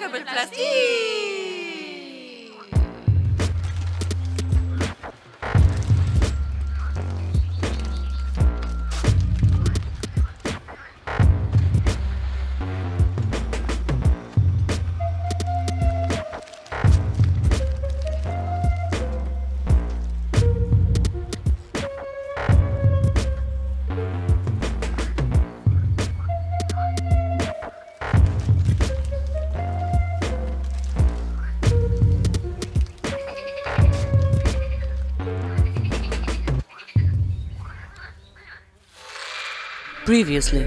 papel plástico. Previously.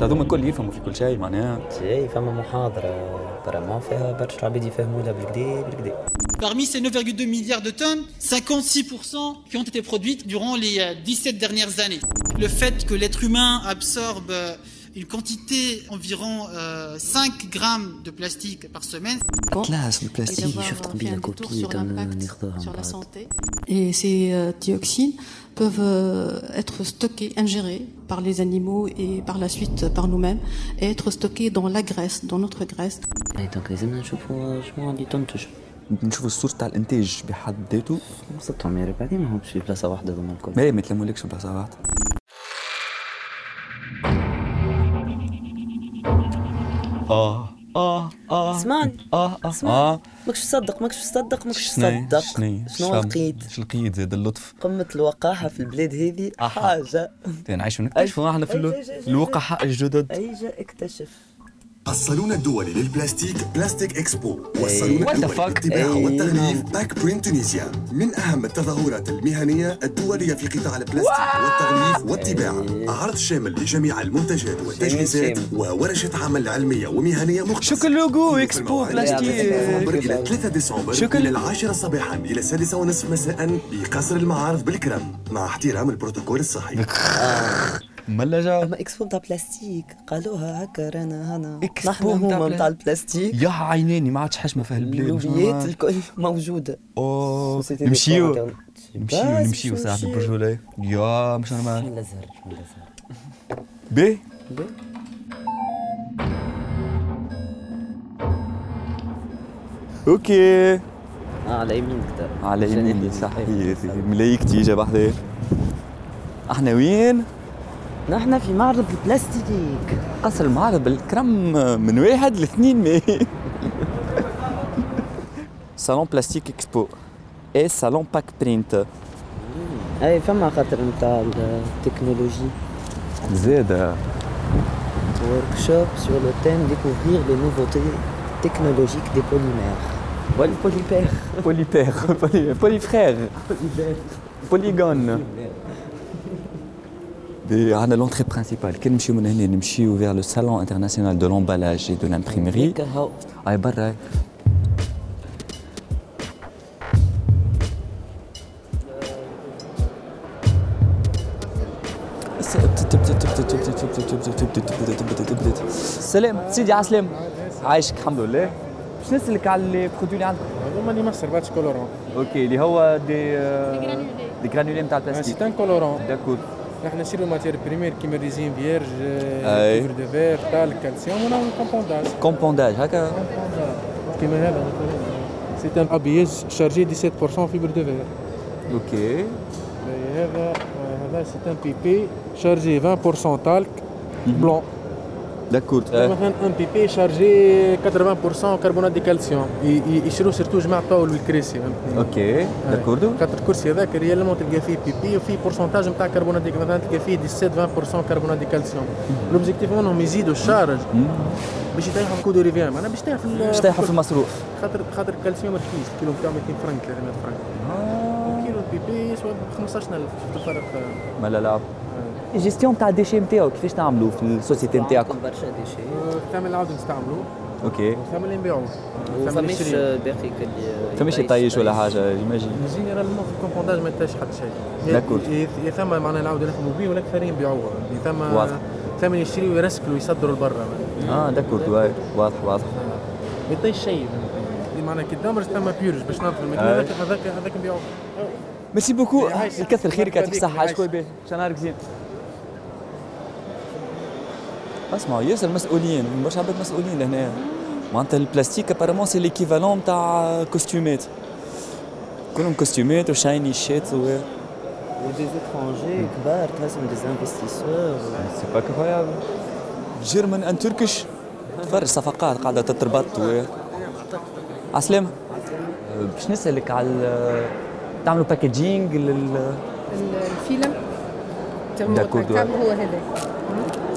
Parmi ces 9,2 milliards de tonnes, 56% qui ont été produites durant les 17 euh, dernières années. Le fait que l'être humain absorbe euh, une quantité environ 5 euh, grammes de plastique par semaine. Classe, eh le plastique, je sur sur la santé. Et ces euh, dioxines peuvent euh, être stockés, ingérés par les animaux et par la suite euh, par nous-mêmes et être stockés dans la graisse, dans notre graisse. نشوفوا السور تاع الانتاج بحد ذاته. بالضبط ما بعدين ماهمش في بلاصه واحده ضمن الكل. ما ما تلمولكش بلاصه واحده. زمان اه اه اه ماكش تصدق ماكش تصدق ماكش تصدق شنو شنو لقيت شنو لقيت هذا اللطف قمة الوقاحة في البلاد هذه حاجة نعيشوا نكتشفوا احنا في الوقاحة الجدد اي جا اكتشف الصالون الدولي للبلاستيك بلاستيك اكسبو إيه. والصالون الدولي للطباعة إيه. والتغليف باك برين تونيزيا من أهم التظاهرات المهنية الدولية في قطاع البلاستيك والتغليف والطباعة إيه. عرض شامل لجميع المنتجات والتجهيزات وورشة عمل علمية ومهنية مختصة شكل لوجو اكسبو بلاستيك من إلى 3 ديسمبر من العاشرة صباحا إلى السادسة ونصف مساء بقصر المعارض بالكرم مع احترام البروتوكول الصحي جا اما اكسبو نتاع بلاستيك قالوها هكا رانا هنا اكسبو هما نتاع البلاستيك يا عيناني ما عادش حشمه في هالبلاد اللوبيات الكل موجوده اوه نمشيو نمشيو نمشيو ساعة البرج يا مش نورمال الازهر الازهر بي بي اوكي على يمينك على يمينك صحيح ملايكتي جا بحذاك احنا وين؟ Nous avons un marbre plastique. Ah, c'est un marbre. Je suis venu à l'économie. Salon Plastique Expo et Salon Pack Print. Oui. Je vais 30 donner technologie. C'est un workshop sur le thème découvrir les nouveautés technologiques des polymères. C'est le polypère. Polypère. Polyfrère. Polygone. On a l'entrée principale. Quel monsieur m'a dit, il a ouvert le salon international de l'emballage et de l'imprimerie. Aïe barraïe. Salim, si diable. Aïe, je comprends. Je sais que c'est le cas euh, des produits. Je vais servir des colorants. Ok, il Ok, a des... Des granulés. Des granulés, m't'as pas pensé. C'est un colorant. D'accord. Nous avons ici une matière première qui me résine vierge, fibre euh, de verre, talc, calcium Nous avons un compondage. Compondage, raccourci. Hein, c'est un habillé chargé 17% fibre de verre. OK. Euh, c'est un pipi chargé 20% talc blanc. دكور مثلا ان بي بي شارجي 80% كربونات دي كالسيوم يشرو سيرتو جماعه باول والكريسي اوكي داكوردو خاطر الكرسي هذاك ريالمون تلقى فيه بي بي وفيه بورسونتاج نتاع كربونات دي مثلا تلقى فيه 17 20% كربونات دي كالسيوم لوبجيكتيف منهم يزيدوا الشارج باش يطيحوا كودو ريفيان معناها باش تطيح في باش تطيح في المصروف خاطر خاطر الكالسيوم رخيص الكيلو نتاع 200 فرنك 300 فرنك وكيلو بي بي يسوى 15000 شفت الفرق ما لا لعب جيستيون تاع الديشي نتاعو كيفاش تعملوا في السوسيتي نتاعكم؟ برشا ديشي اللي العاود نستعملوه اوكي ثمن اللي نبيعوه فماش باقي فماش يطيش ولا حاجه جيماجين جينيرالمون في الكومبونداج ما يطيش حتى شيء داكور يا ثما معناها العاود نخدموا به ولا اكثر يبيعوه ثما ثمن يشريوا ويرسكلوا يصدروا لبرا اه داكور واضح واضح ما يطيش شيء معناها كي تدمر ثما بيورج باش نظفوا هذاك هذاك هذاك نبيعوه ميرسي بوكو كثر خيرك يعطيك الصحه شكون باهي شنو نهارك زين اسمع ياسر مسؤولين برشا عباد مسؤولين لهنا معناتها البلاستيك ابارمون سي ليكيفالون تاع كوستيمات كلهم كوستيمات وشايني شيت و ودي زيترونجي كبار تهزم دي انفستيسور سي با كرويابل جيرمن ان تركيش تفرج صفقات قاعده تتربط و عسلامة باش نسالك على تعملوا باكيجينج لل الفيلم داكور هو هذا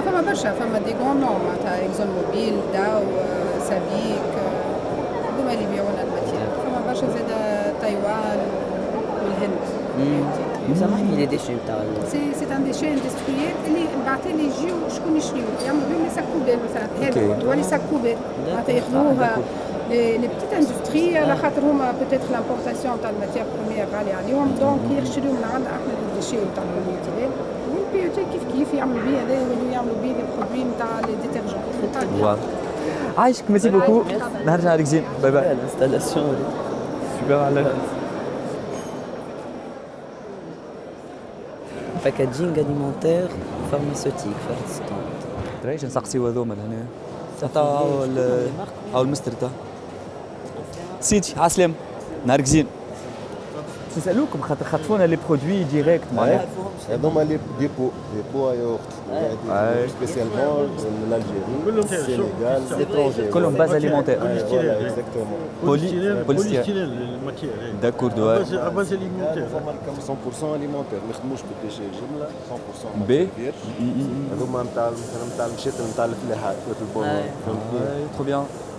لا فما برشا فما دي غون نوم معناتها اكزون موبيل داو سابيك هما اللي يبيعونا الماتيريال فما برشا زاد تايوان والهند سامحني لي ديشي نتاع سي ان ديشي اندستريال اللي بعثين يجيو شكون يشريو يعملوا بهم لي ساكوبال مثلا هذا دوالي ساكوبال معناتها ياخذوها لي بتيت اندستري على خاطر هما بوتيتر لامبورتاسيون تاع الماتيير بروميير غالية عليهم دونك يشريو من عندنا احنا الديشي نتاع الماتيريال بي كيف كيف يعملوا بيه هذا ولاو يعملوا بيه لي برودوي نتاع لي ديترجون عايشك ميرسي بوكو نرجع لك زين باي باي الانستالاسيون سوبر على باكاجينغ اليمونتير فارماسيوتيك فارستون دريش نسقسيو هذوما لهنا تاع او المستر تاع سيدي عسلامة نهارك زين C'est ça, nous on a les produits directs. Ouais. Dans les dépôts, dépôts ailleurs, York, spécialement l'Algérie, le Sénégal, l'étranger. C'est une base alimentaire. Ouais, voilà, exactement. Polystyrène, polystyrène, matière. D'accord, à base alimentaire. C'est 100% alimentaire. Mais moi, je peux chez Jimla, 100% B. Romantal, Romantal, Chetental, Flehat, tout le bon. Trop bien.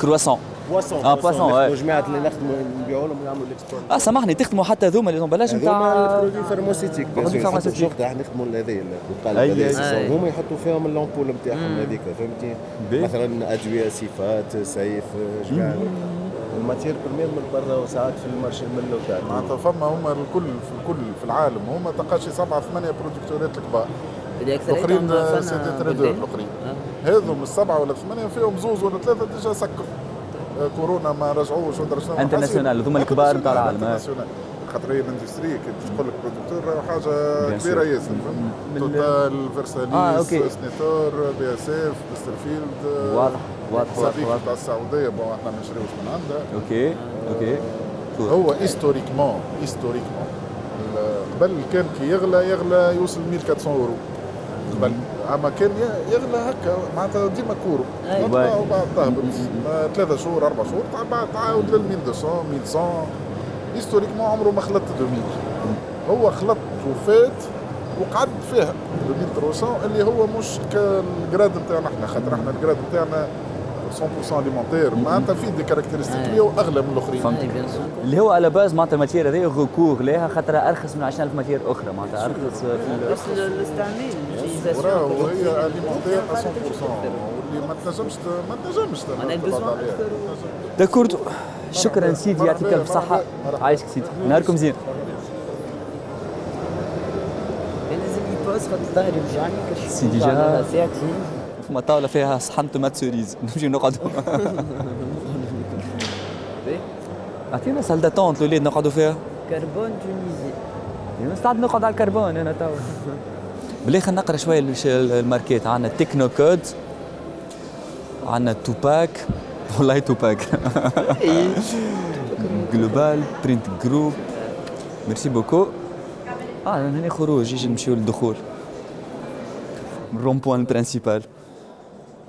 كرواسون بواسون اه بواسون اه جماعه اللي نخدموا نبيعوا لهم اه سامحني تخدموا حتى ذوما بلاش نتاع برودوي فارماسيتيك فارماسيتيك نخدموا هذايا اللي هما يحطوا فيهم اللامبول نتاعهم هذيك فهمتي مثلا ادويه صفات سيف جماعه الماتير برمير من برا وساعات في المارشي من لوتال معناتها فما هما الكل في الكل في العالم هما تلقاش سبعه ثمانيه برودكتورات الكبار الاخرين سيتي الاخرين هذم السبعه ولا الثمانيه فيهم زوز ولا ثلاثه ديجا سكر آه، كورونا ما رجعوش ولا شنو انترناسيونال هذوما آه، الكبار تاع العالم خاطر هي الاندستري كي تقول لك برودكتور راهو حاجه كبيره ياسر توتال فيرساليس سنيتور بي اس اف مستر فيلد واضح واضح واضح تاع السعوديه بون احنا ما نشريوش من عندها اوكي اوكي آه، هو هيستوريكمون هيستوريكمون قبل كان كي يغلى يغلى يوصل 1400 يورو قبل اما كان يغلى هكا معناتها ديما كورو أيوة. وبعد تهبط آه، ثلاثة شهور أربع شهور بعد تعاود لل 1200 1200 ما عمره ما خلط 2000 هو خلط وفات وقعد فيها 2300 اللي هو مش كالجراد نتاعنا احنا خاطر احنا الجراد نتاعنا 100% اليمونتير mhm. معناتها في دي كاركتيرستيك ليه اغلى من الاخرين اللي هو على باز معناتها الماتير هذايا غوكور ليها خاطر ارخص من 20000 ماتير اخرى معناتها ارخص في الاستعمال وهي اليمونتير 100% واللي ما تنجمش ما تنجمش داكور شكرا سيدي يعطيك الف صحه عايشك سيدي نهاركم زين سيدي جاء فما طاوله فيها صحن تومات سوريز نمشي نقعدوا إيه؟ اعطينا سال داتونت الاولاد نقعدوا فيها كربون تونيزي مستعد يعني نقعد على الكربون انا توا بلي خلينا نقرا شويه الماركات عندنا تكنو كود عندنا توباك والله توباك جلوبال برينت جروب ميرسي بوكو اه هنا خروج يجي نمشيو للدخول رون بوان برينسيبال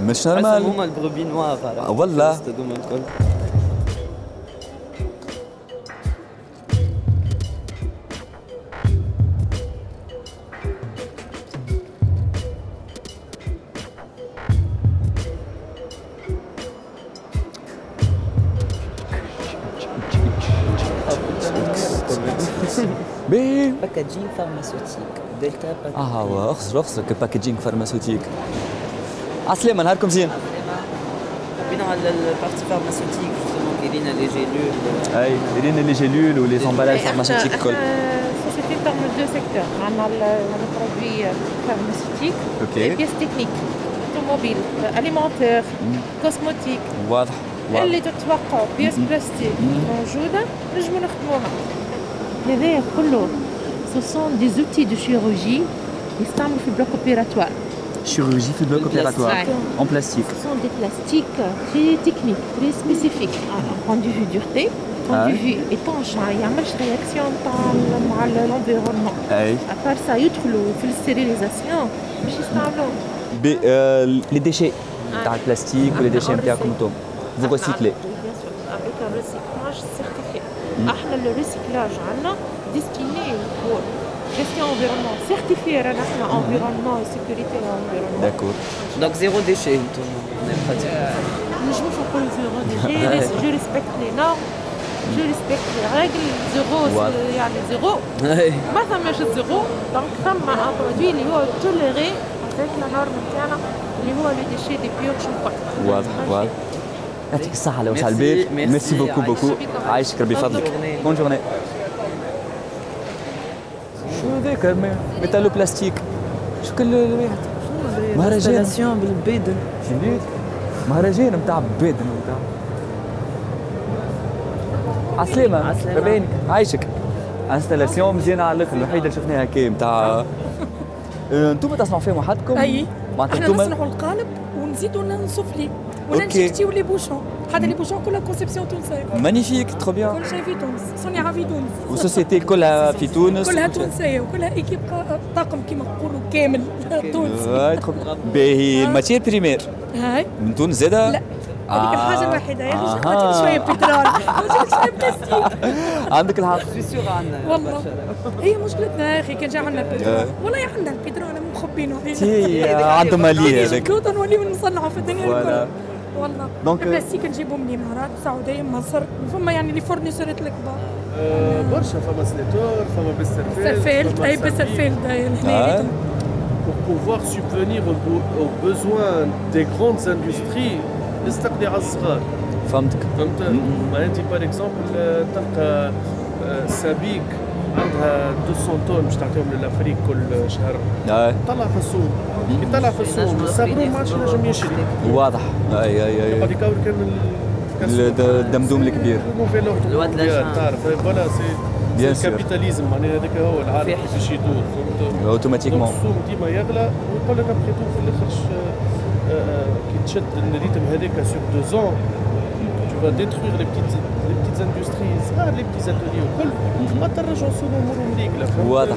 مش نورمال هما البروبي نوار آه، والله باكاجين فارماسوتيك دلتا باكاجين اه هو اخسر اخسر فارماسوتيك Aslema, ah, Nahar dans la partie pharmaceutique, justement, Irina les gélules. Oui, euh, ah, les gélules ou les emballages pharmaceutiques. La euh, dans deux secteurs. On a le produit euh, pharmaceutique et les pièces techniques. Automobile, alimentaire, mm. cosmétique. واضح. pièces تتوقع mm. plastiques. بلاستيك موجودة نجمو نخدموها. هذايا كله ce sont des outils de chirurgie qui sont dans le bloc opératoire chirurgie football, opératoire en plastique. Ce sont des plastiques très techniques, très spécifiques. Ah, bah, point de vue dureté, point ah de vue étanche, hein. il y a une réaction par l'environnement. Ah à part ça, il y a une stérilisation, euh, les déchets, les le plastique ou les déchets MPA comme tout, vous bah, recyclez Bien sûr, avec un recyclage certifié. Hmm. Le recyclage, hein, destiné pour gestion environnement, certifié mhm. environnement, sécurité environnement. D'accord. Donc zéro déchet, tout on est pratique. Euh, je me fais pas zéro déchet, je respecte les normes. Je mhm. respecte les règles, zéro, il y a les zéro. Moi, ça marche zéro. Donc, comme un produit, qui est toléré avec la norme interne, qui est le déchet des purges ou quoi. Ouais, ouais. Merci الصحة لو وسع البال ميرسي بوكو بوكو عايشك ربي يفضلك بون هكا ميتالو بلاستيك شكل الريحة مهرجان بالبيدن جديد مهرجان نتاع بيدن نتاع عسلامة عسلامة عايشك انستالاسيون مزيانة على الاخر الوحيدة اللي شفناها كي نتاع انتم تصنعوا فيهم وحدكم اي احنا نصنعوا القالب ونزيدوا ننصف ليه وننشكتيو لي بوشون هذا اللي بوجون كلها كونسيبسيون تونسيه مانيفيك تخو بيان كل شيء في تونس صنع في تونس وسوسيتي كلها في تونس كلها تونسيه وكلها ايكيب طاقم كيما نقولوا كامل تونسي باهي الماتير بريمير هاي من تونس زاده لا هذيك الحاجه الوحيده يا شويه بترول عندك الحق والله هي مشكلتنا يا اخي كان جا عندنا بترول والله عندنا البترول مخبينه عندهم ماليه هذاك نوليو نصنعوا في الدنيا الكل والله دونك euh, البلاستيك نجيبو من الامارات السعوديه من مصر فما يعني لي فورنيسورات الكبار برشا فما سليتور فما بسترفيلد اي بسترفيلد آه. pour pouvoir subvenir aux, besoins des grandes industries نستقضي على الصغار فهمتك فهمت معناتها باغ اكزومبل آه، تلقى آه، سابيك عندها 200 طن باش تعطيهم للافريك كل شهر طلع في السوق يطلع في السوق صبروا عادش نجم يشري واضح اي اي اي غادي يكاور كان الدمدوم الكبير الواد تعرف فوالا سي بيان سور الكابيتاليزم معناها هذاك هو العالم باش يدور فهمت اوتوماتيكمون السوق ديما يغلى ويقول لك ابخي تو في الاخر كي تشد الريتم هذاك سور دو زون تو فا ديتخويغ لي بتيت les صغار لي ah, petits ateliers وكل ما ترجعوا سوق امورهم ليك واضح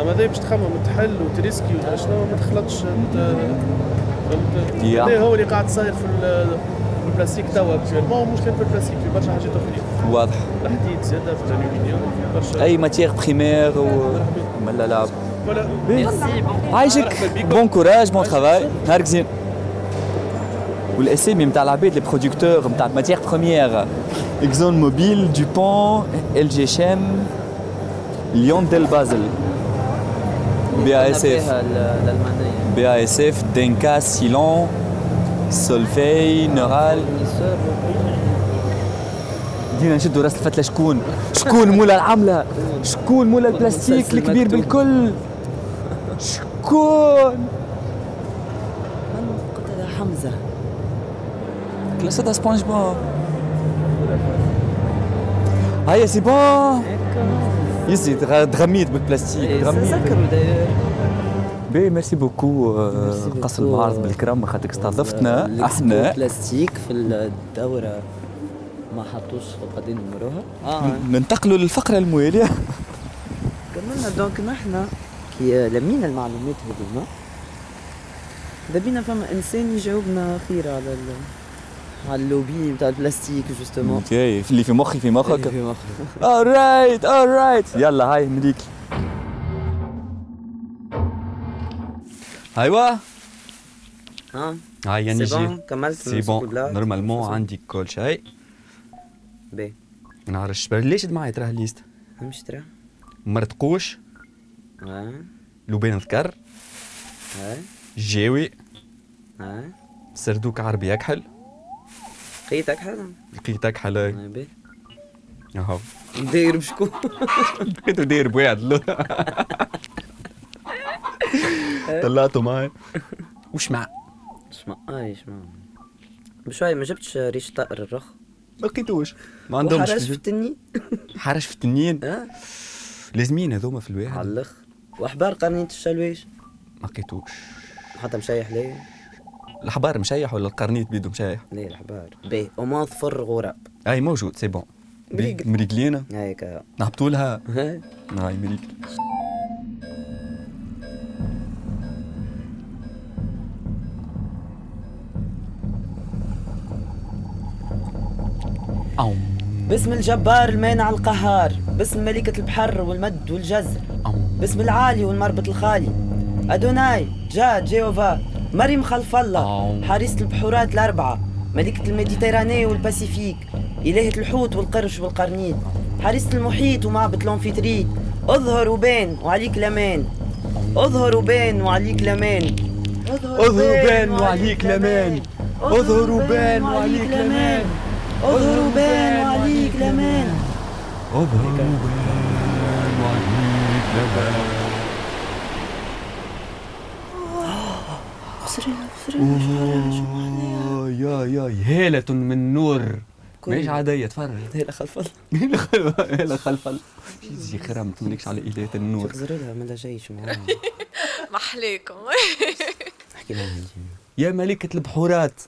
اما هذا باش تخمم تحل وتريسكي ولا شنو ما تخلطش فهمت هذا هو اللي قاعد صاير في البلاستيك توا اكتويلمون مشكل في البلاستيك في برشا حاجات اخرين واضح الحديد زاده في الالومنيوم في برشا اي ماتيغ بريمير و ملا لا عايشك بون كوراج بون ترافاي نهارك زين والاسامي نتاع العباد لي برودكتور نتاع ماتيغ بخيمير اكزون موبيل دوبون ال جي شام ليون ديل بازل BASF euh, BASF, Denka, سيلون سولفي Neural دينا نشدوا راس الفتله شكون شكون مولا العمله شكون مولا البلاستيك الكبير بالكل شكون قلت هذا حمزه كلاساتها سبونج بوب هيا سي بون يزي تغميت بالبلاستيك تغميت سكروا باهي ميرسي بوكو قص المعرض بالكرم خاطرك استضفتنا احنا البلاستيك في الدوره ما حطوش قد نمروها آه. ننتقلوا للفقره المواليه كملنا دونك نحن كي لمينا المعلومات هذوما دبينا فما انسان يجاوبنا خير على على اللوبي بتاع البلاستيك جوستومون اوكي اللي في مخي في مخك في مخي اورايت اورايت يلا هاي مليك ايوا ها هاي يعني كملت سي بون نورمالمون عندي كل شيء بي نعرفش ليش معايا تراه ليست؟ مش ترى مرتقوش اه لوبين ذكر جاوي سردوك عربي اكحل لقيتك حالا لقيتك حالا اهو داير بشكون لقيتو داير بواحد طلعته وش وشمع شمع اي آه، شمع بشوي ما جبتش ريش طائر الرخ ما لقيتوش ما عندهمش حرش في التنين حرش في التنين آه. لازمين هذوما في الواحد على الاخر واحبار قرنية الشلويش ما لقيتوش حتى مشايح ليه الحبار مشيح ولا القرنيط بيدو مشيح؟ لا الحبار باهي اومون فرغ وراب اي موجود سي بون مريقلينا هيك نهبطوا لها هاي مريقل باسم الجبار المانع القهار باسم ملكة البحر والمد والجزر باسم العالي والمربط الخالي أدوناي جا جيوفا مريم خلف الله آه. حارسة البحورات الأربعة ملكة الميديتيرانية والباسيفيك إلهة الحوت والقرش والقرنيد حارسة المحيط ومعبد الأنفيتريت اظهر وبان وعليك لمان اظهر وبان وعليك لمان اظهر وبان وعليك لمان اظهر وبان وعليك لمان اظهر وبان وعليك لمان اظهر وبان وعليك لمان يا يا هالة من نور ماهيش عادية تفرج هيلا خلف الله خلفل خلف الله يجي خرمت مالكش على إيدية النور زرلها ما جيش محليكم احكي محليكم يا ملكة البحورات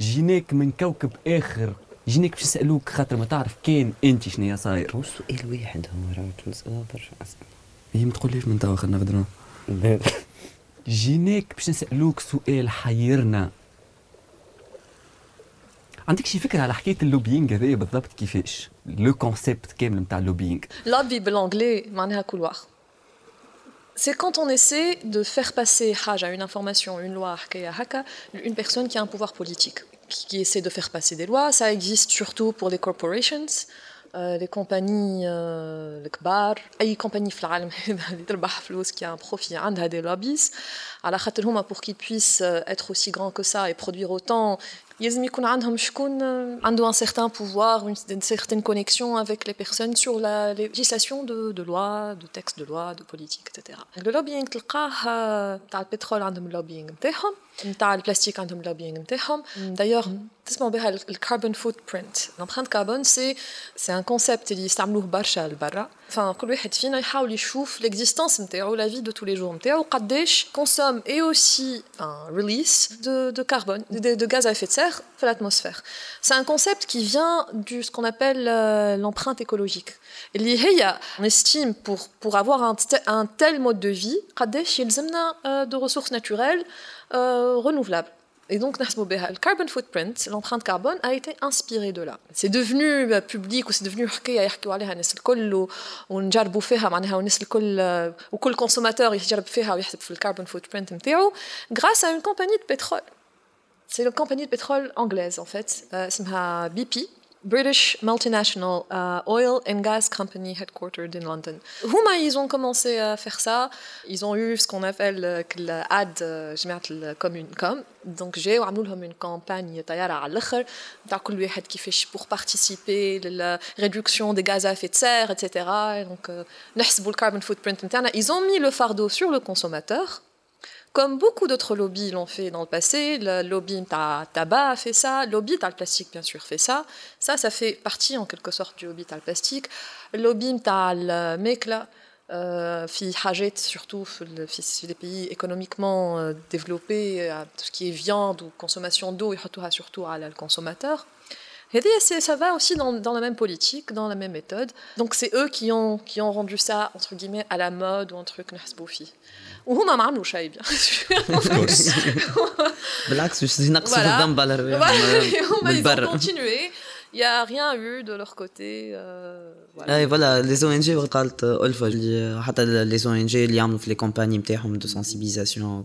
جيناك من كوكب آخر جيناك باش يسألوك خاطر ما تعرف كان أنت شنو صاير هو سؤال واحد هو راهو تنسألها برشا أسئلة هي ما تقوليش من توا خلينا غدران جيناك باش نسالوك سؤال حيرنا عندك شي فكره على حكايه اللوبينغ هذايا بالضبط كيفاش لو كونسيبت كامل نتاع اللوبينغ لوبي بالانجلي معناها كولوار C'est quand on essaie de faire passer à une information, une loi, une personne qui a un pouvoir politique, qui essaie de faire passer des lois. Ça existe surtout pour les corporations, euh, les compagnies euh, les كبار اي compagnie compagnies العالم اللي تربح qui a un profit عندها des lobbies la خاطر pour qu'ils puissent euh, être aussi grands que ça et produire autant il y a des gens qui ont un certain pouvoir une certaine connexion avec les personnes sur la législation de lois, de textes de lois, de politique etc. le lobbying que le pétrole le lobbying n'tahem n'taal plastique عندهم le lobbying d'ailleurs ce mot le carbon footprint l'empreinte carbone c'est c'est un concept qui est tellement leur enfin hein, l'existence ou la vie de tous les jours نتاعو consomme et aussi un release de, de carbone de, de, gaz à effet de serre dans l'atmosphère c'est un concept qui vient du ce qu'on appelle euh, l'empreinte écologique اللي هي on estime pour pour avoir un, un tel mode de vie قداش يلزمنا euh, de ressources naturelles euh, renouvelables et donc, le carbon footprint, l'empreinte carbone, a été inspirée de là. C'est devenu euh, public ou c'est devenu un يحكيوا عليها الناس grâce à une compagnie de pétrole. C'est une compagnie de pétrole anglaise en fait, اسمها euh, BP British multinational uh, oil and gas company headquartered in London. Huma, ils ont commencé à faire ça. Ils ont eu ce qu'on appelle euh, l'ad euh, euh, une com. Donc j'ai eu une campagne à pour participer à la réduction des gaz à effet de serre, etc. donc, euh, le carbon footprint. Ils ont mis le fardeau sur le consommateur. Comme beaucoup d'autres lobbies l'ont fait dans le passé, le lobby tabac a fait ça, le lobby plastique bien sûr fait ça, ça ça fait partie en quelque sorte du lobby plastique, euh, euh, le lobby le mekla, fi surtout surtout les pays économiquement euh, développés, tout ce qui est viande ou consommation d'eau, et surtout à le consommateur. Et ça va aussi dans, la même politique, dans la même méthode. Donc c'est eux qui ont, rendu ça, entre guillemets, à la mode ou un truc nasboufi. Ou a marre, loucha, bien sûr. Blax, je suis Ils ont continué. Il n'y a rien eu de leur côté. Euh, voilà. Et voilà, les ONG, euh, euh, les ONG, les compagnies de sensibilisation,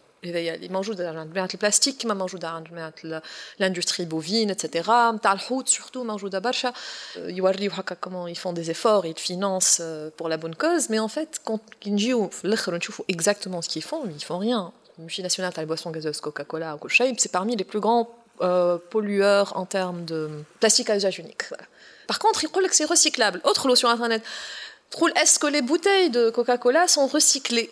Ils mangent de plastique, ils mangent de l'industrie bovine, etc. le haut, surtout, barcha. Euh, comment ils font des efforts, et ils financent euh, pour la bonne cause. Mais en fait, quand il font exactement ce qu'ils font, ils font rien. Le multinational, les boisson gazeuse Coca-Cola c'est parmi les plus grands euh, pollueurs en termes de plastique à usage unique. Par contre, ils croient que c'est recyclable. Autre lot sur Internet. Est-ce que les bouteilles de Coca-Cola sont recyclées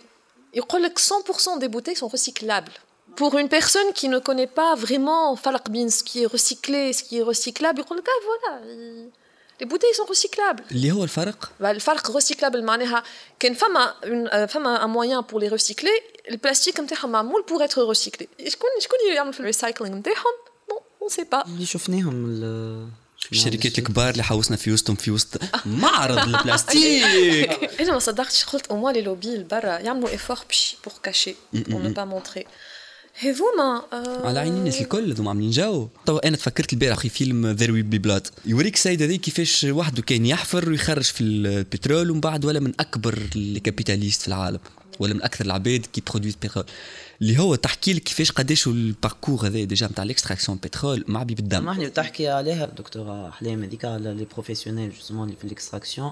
il dit que 100% des bouteilles sont recyclables. Pour une personne qui ne connaît pas vraiment Falakbin, ce qui est recyclé, ce qui est recyclable, ah, il dit voilà, les bouteilles sont recyclables. Les où bah, le farq Le farq recyclable, qu'il euh, femme a un moyen pour les recycler, le plastique un moule pour être recyclé. Et je connais le recycling, bon, on ne sait pas. Ils الشركات نعم، الكبار اللي حوسنا في وسطهم في وسط معرض البلاستيك انا إيه، ما صدقتش قلت اوموا لي لوبي برا يعملوا افور باش بور كاشي بور با مونتري هذوما على آه، عيني الناس الكل هذوما عاملين جو توا انا تفكرت البارح في فيلم ذير ويل بي بلاد يوريك السيد هذا كيفاش وحده كان يحفر ويخرج في البترول ومن بعد ولا من اكبر الكابيتاليست في العالم ولا من اكثر العباد كي برودوي بترول اللي هو تحكي لك كيفاش قداش الباركور هذا ديجا نتاع ليكستراكسيون بترول معبي بالدم سامحني تحكي عليها دكتوره احلام هذيك على لي بروفيسيونيل جوستمون اللي في ليكستراكسيون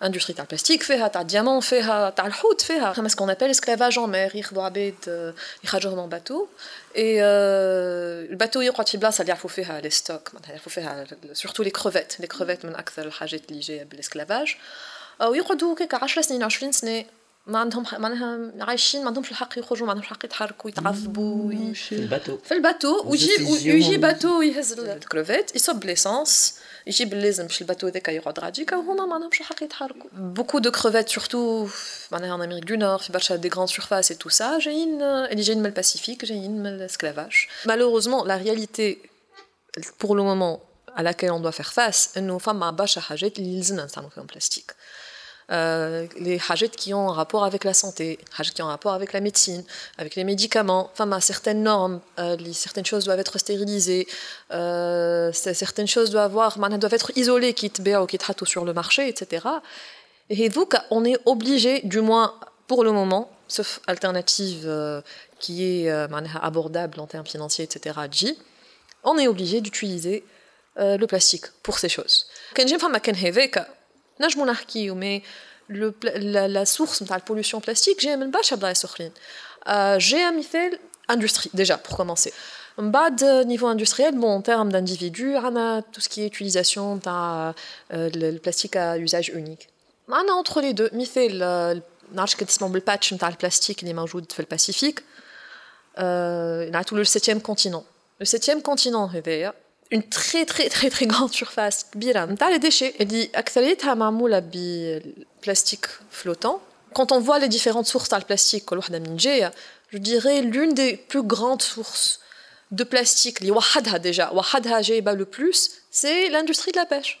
industrie du plastique, fait du diamant, fait du hout, fait ce qu'on appelle esclavage en mer, ils doivent être en bateau. Et euh, le bateau, il croit qu'il est là, faut faire les stocks, il faut faire surtout les crevettes, les crevettes, c'est l'esclavage. Ah il croit que c'est un peu plus de 20 ans. ما عندهم معناها عايشين ما عندهمش الحق يخرجوا ما عندهمش الحق يتحركوا يتعذبوا في الباتو في الباتو ويجي ويجي باتو يهز الكروفيت يصب ليسونس يجيب اللازم باش الباتو هذاك يقعد غاديكا وهما ما عندهمش الحق يتحركوا بوكو دو كروفيت سورتو معناها ان امريك دو نور في برشا دي غراند سورفاس اي تو سا جايين اللي جايين من الباسيفيك جايين من الاسكلافاج مالوروزمون لا رياليتي بور لو مومون على laquelle on doit faire face انه فما برشا حاجات اللي لازمنا نستعملوا فيهم بلاستيك Euh, les hajats qui ont un rapport avec la santé, qui ont un rapport avec la médecine, avec les médicaments, enfin, certaines normes, euh, certaines choses doivent être stérilisées, euh, certaines choses doivent, avoir, doivent être isolées, qui ou tout sur le marché, etc. Et donc, on est obligé, du moins pour le moment, sauf alternative qui est abordable en termes financiers, etc., on est obligé d'utiliser le plastique pour ces choses. Quand j'ai nage mon mais la source de la pollution plastique j'ai un bas chabda et j'ai un industrie déjà pour commencer bas de niveau industriel bon en termes d'individu on a tout ce qui est utilisation de le plastique à usage unique on a entre les deux mythe nage qui se patch pas le plastique les mains le pacifique on a tout le septième continent le septième continent réveil une très très très très grande surface bilan t'as les déchets plastique flottant. Quand on voit les différentes sources de plastique, je dirais l'une des plus grandes sources de plastique, les wahadha déjà, wahadha le plus, c'est l'industrie de la pêche.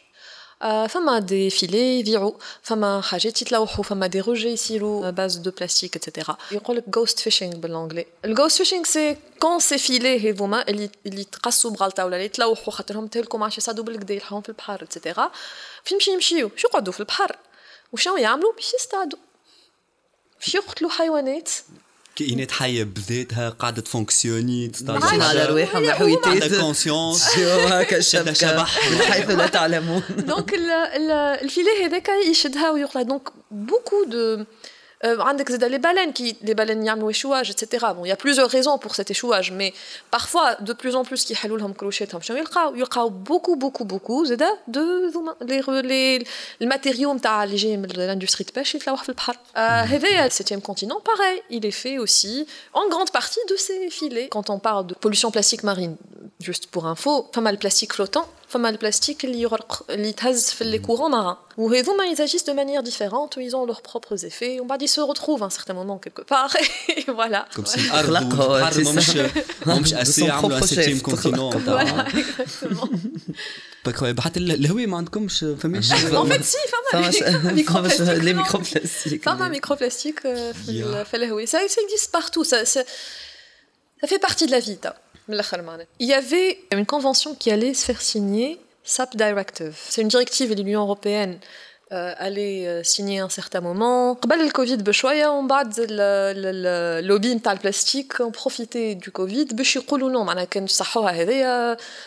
فما دي فيلي يبيعوا فما حاجات يتلوحوا فما دي روجي يصيروا باز دو بلاستيك اتسيتيرا يقول لك جوست فيشينغ بالانجلي الجوست فيشينغ سي كون سي فيلي هذوما اللي اللي تقصوا بغلطه ولا اللي تلوحوا خاطرهم تهلكوا مع شي صادو بالكدا يلحقهم في البحر اتسيتيرا فين مشي يمشيو شو يقعدوا في البحر وشنو يعملوا باش يصطادوا باش يقتلوا حيوانات كائنات حيه بذاتها قاعده تفونكسيوني تستعجل على رواحها وحويتات عندها كونسيونس هكا شبح من حيث لا تعلمون دونك الفيلي هذاك يشدها ويقلع دونك بوكو دو Euh, les baleines qui les baleines échouage etc bon il y a plusieurs raisons pour cet échouage mais parfois de plus en plus qui y a beaucoup beaucoup beaucoup de les qui sont اللي à l'industrie de pêche euh, mm-hmm. Le في 7 continent pareil il est fait aussi en grande partie de ces filets quand on parle de pollution plastique marine juste pour info pas mal plastique flottant comme le plastique, les courants marins. Vous vous, ils agissent de manière différente, ils ont leurs propres effets, ils se retrouvent à un certain moment quelque part, voilà. Comme si, l'arbre c'est pas l'accord, à l'accord, à continent. à Comme ça. pas l'air à il y avait une convention qui allait se faire signer, SAP Directive. C'est une directive de l'Union européenne euh, allait euh, signer un certain moment. Quand le Covid, on بعد le lobby le plastique ont profité du Covid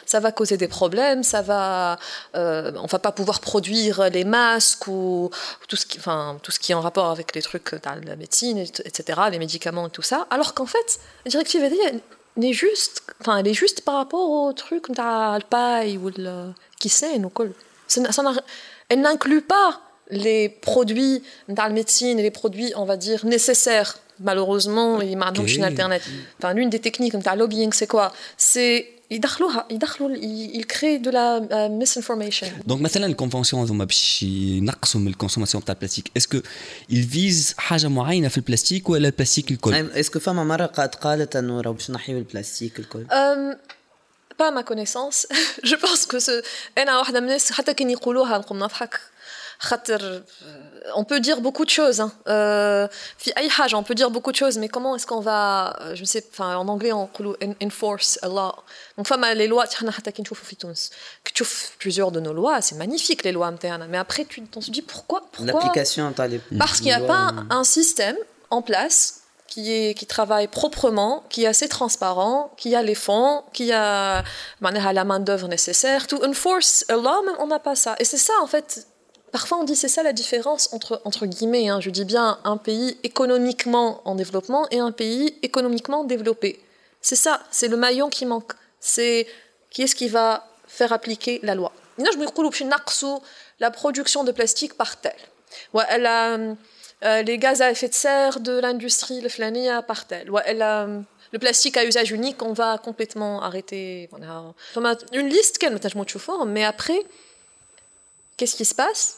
ça va causer des problèmes, ça va euh, on va pas pouvoir produire les masques ou, tout ce qui enfin tout ce qui est en rapport avec les trucs dans la médecine etc., les médicaments et tout ça alors qu'en fait la directive est elle est juste enfin elle est juste par rapport au truc comme le paille ou le qui sait ou quoi elle n'inclut pas les produits dans la médecine et les produits on va dire nécessaires malheureusement il y une alternative enfin l'une des techniques comme le lobbying hein, c'est quoi c'est يدخلوها يدخلوا يكري دو لا ميس انفورميشن دونك مثلا الكونفونسيون هذوما باش ينقصوا من الكونسوماسيون تاع البلاستيك اسكو يفيز حاجه معينه في البلاستيك ولا البلاستيك الكل اسكو فما مره قد قالت انه راه باش نحيوا البلاستيك الكل با ما كونيسونس جو بونس كو انا واحده من الناس حتى كي يقولوها نقوم نضحك Euh, on peut dire beaucoup de choses. Hein. Euh, on peut dire beaucoup de choses, mais comment est-ce qu'on va, euh، je sais, enfin, en anglais, on dit enforce law. Donc, les lois, tu plusieurs de nos lois, c'est magnifique les lois internes. Mais après, tu, on se dit pourquoi, pourquoi L'application, Parce qu'il n'y a pas un système en place qui, travaille proprement, qui est assez transparent, qui a les fonds, qui a la main-d'œuvre nécessaire. To enforce a law, on n'a pas ça. Et c'est ça, en fait, Parfois, on dit c'est ça la différence entre, entre guillemets, hein. je dis bien un pays économiquement en développement et un pays économiquement développé. C'est ça, c'est le maillon qui manque. C'est qui est-ce qui va faire appliquer la loi. Je me La production de plastique par tel. Euh, les gaz à effet de serre de l'industrie, le à par tel. Le plastique à usage unique, on va complètement arrêter. Une liste qu'elle, mais après, qu'est-ce qui se passe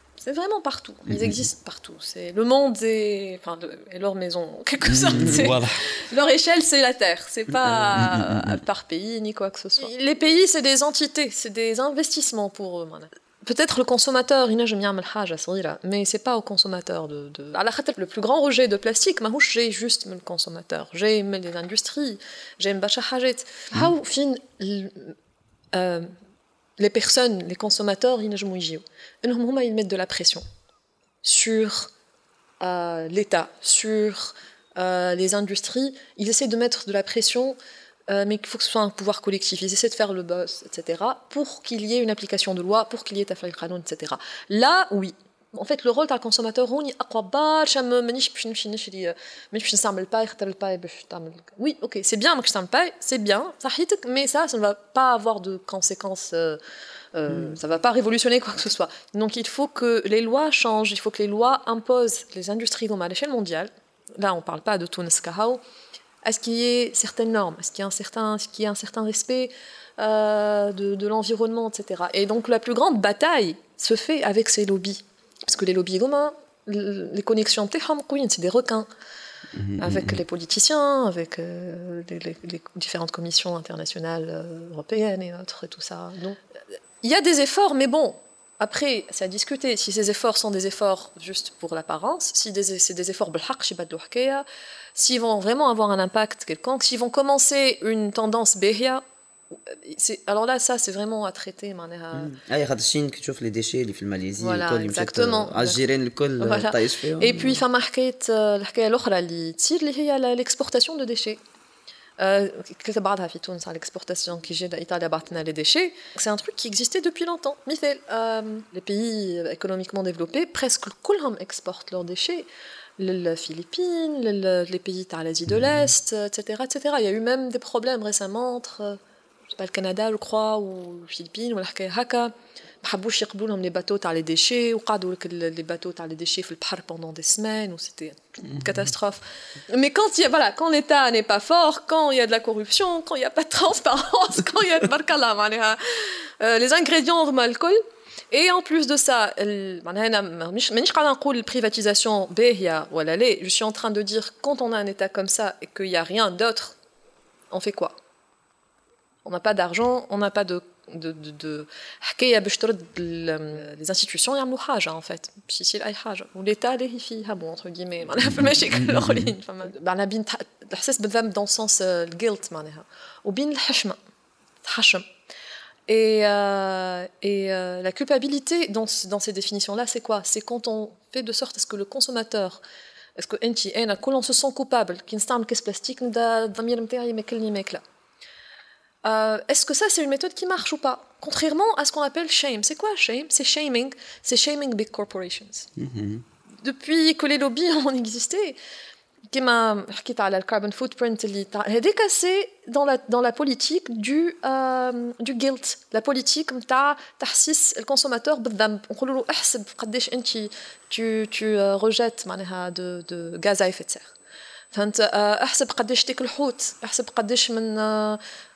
c'est vraiment partout. Mm-hmm. Ils existent partout. C'est le monde est, enfin, leur maison en quelque sorte. Mm-hmm. Leur échelle, c'est la terre. C'est pas mm-hmm. par pays ni quoi que ce soit. Les pays, c'est des entités, c'est des investissements pour eux. Peut-être le consommateur, mais c'est pas au consommateur de. de... Le plus grand rejet de plastique, j'ai juste le consommateur, j'ai les industries, j'ai fine les personnes, les consommateurs, ils mettent de la pression sur euh, l'État, sur euh, les industries. Ils essaient de mettre de la pression, euh, mais il faut que ce soit un pouvoir collectif. Ils essaient de faire le boss, etc., pour qu'il y ait une application de loi, pour qu'il y ait Tafel Kranon, etc. Là, oui, en fait, le rôle d'un consommateur Oui, ok, c'est bien c'est bien, mais ça, ça ne va pas avoir de conséquences, euh, euh, mm. ça ne va pas révolutionner quoi que ce soit. Donc il faut que les lois changent, il faut que les lois imposent les industries à l'échelle mondiale. Là, on ne parle pas de tout À Est-ce qu'il y ait certaines normes à ce qu'il y ait un certain, ce un certain respect euh, de, de l'environnement, etc. Et donc la plus grande bataille se fait avec ces lobbies parce que les lobbies romains, les connexions c'est des requins. Mhm, avec mhm. les politiciens, avec euh, les, différentes commissions internationales euh, européennes et autres, et tout ça. Donc, il y a des efforts, mais bon, après, c'est à discuter. Si ces efforts sont des efforts juste pour l'apparence, si c'est des efforts s'ils vont vraiment avoir un impact quelconque, s'ils vont commencer une tendance béhia, alors là ça c'est vraiment à traiter euh. mm. ah, il y a qui tu les déchets les Malaisie voilà, exactement euh, col euh, et puis enfin a l'exportation de déchets l'exportation qui j'ai les déchets c'est un truc qui existait depuis longtemps les pays économiquement développés presque tous exportent leurs déchets les Philippines les pays de l'Asie mm-hmm. de l'Est etc etc il y a eu même des problèmes récemment entre pas le Canada je crois ou les Philippines ou la هكا les bateaux يقبلوا les bateaux ou les les déchets. Les les لي باteaux تاع les déchets في pendant des semaines c'était une mhm. catastrophe mais quand voilà quand l'état n'est pas fort quand il y a de la corruption quand il n'y a pas de transparence quand il y a de la euh, les ingrédients mal الكل Et en plus de ça, la privatisation, ben, je suis en train de dire, quand on a un État comme ça et qu'il n'y a rien d'autre, on fait quoi on n'a pas d'argent, on n'a pas de de de les institutions il y a en fait, si il ou l'État les filles ah bon entre guillemets, a un ben la bin dans le sens euh, guilt manière, ou bin le chemin, et euh, et euh, la culpabilité dans dans ces définitions là c'est quoi c'est quand on fait de sorte est ce que le consommateur est-ce que sent coupable, qu'il on se sent coupable Qu'instant, qu'est-ce plastique, d'un mille mais quel là euh, est-ce que ça, c'est une méthode qui marche ou pas Contrairement à ce qu'on appelle shame. C'est quoi shame C'est shaming. C'est shaming big corporations. Mm-hmm. Depuis que les lobbies ont existé, qui m'a carbon footprint, elle est décassée dans la, dans la politique du, euh, du guilt. La politique, tu as le consommateur, tu, tu euh, rejettes de, gaz à effet de serre.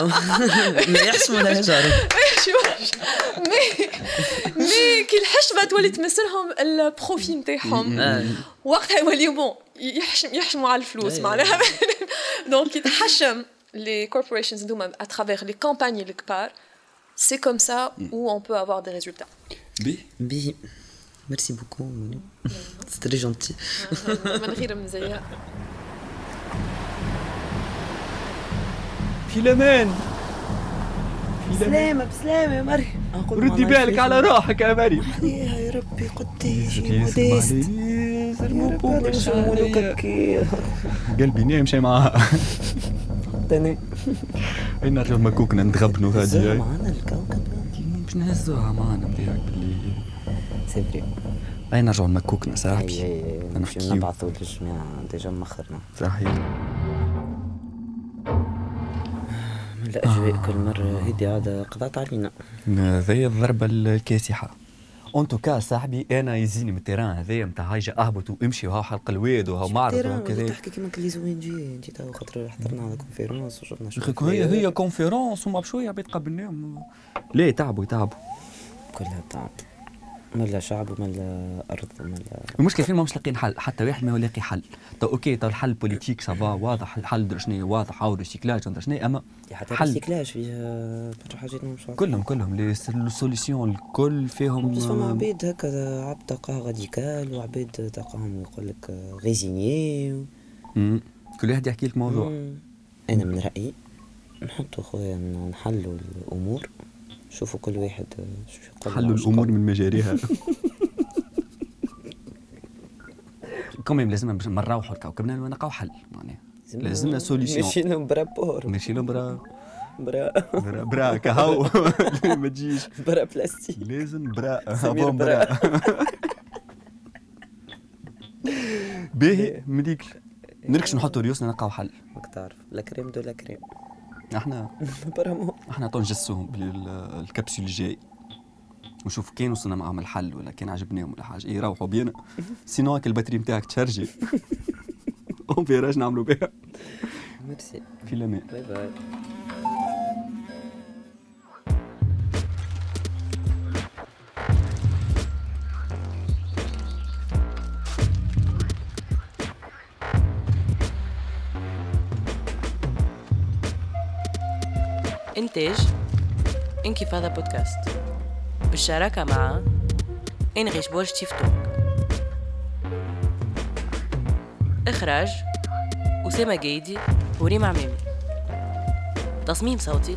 ما يحسبوا الحجاره مي مي كي الحشمه تولي تمثلهم البروفي نتاعهم وقتها يوليو بون يحشموا على الفلوس معناها دونك يتحشم les corporations à travers les campagnes les par c'est comme ça où on peut avoir des résultats. Bi. Bi. Merci beaucoup. C'est très gentil. فيلمان بسلامة بسلامة يا مريم ردي بالك على روحك يا مريم يا ربي قديش موديست قلبي نايم شي معاها تاني اين نطلب مكوكنا نتغبنوا هادي معانا الكوكب باش نهزوها معانا نتاعك باللي سي فري اين نرجعوا لمكوكنا صاحبي نحكيو نبعثوا للجماعه ديجا مخرنا صحيح الاجواء آه. كل مره هذه عاد قضات علينا زي الضربه الكاسحه اون توكا صاحبي انا يزيني من التيران هذايا نتاع هايجه اهبط وامشي وهاو حلق الواد وهاو معرض وكذا تحكي كيما زوين جي انت تو خاطر حضرنا على كونفيرونس وشفنا شو هي هي كونفيرونس وما بشويه عباد قبلناهم ليه تعبوا يتعبوا كلها تعب من لا شعب ومن لا ارض ومن لا المشكله فين ما مش لاقيين حل حتى واحد ما لاقي حل تو طيب، اوكي تو طيب، الحل بوليتيك سافا واضح الحل شنو واضح او ريسيكلاج شنو اما حل ريسيكلاج فيها آه، حاجات مش واضحه كلهم كلهم السوليسيون الكل فيهم بس فما آه، عباد هكا عباد تلقاه راديكال وعباد تلقاهم يقول لك آه، ريزيني كل واحد يحكي لك موضوع انا من رايي نحطوا خويا نحلوا الامور شوفوا كل واحد آه، حلوا يعني. الامور من مجاريها كوميم لازم نروحوا لكوكبنا نلقاو حل معناها لازمنا سوليسيون ماشيين بور ماشيين برا برا برا برا كهو ما تجيش برا بلاستيك لازم برا سمير برا باهي مليك آه، نركش نحطوا ريوسنا نلقاو حل ماك تعرف لا كريم دو لا كريم احنا احنا تنجسهم بالكبسول الجاي ونشوف كان وصلنا معهم الحل ولا كان عجبناهم ولا حاجه يروحوا إيه، بينا سينو هاك الباتري نتاعك تشارجي اون فيراج نعملوا بها ميرسي في الامان باي باي انتفاضة بودكاست بالشراكة مع إنغيش بورش تيفتوك إخراج أسامة جايدي وريم عمامي تصميم صوتي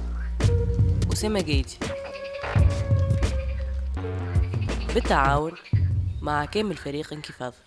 أسامة جايدي بالتعاون مع كامل فريق انكفاضه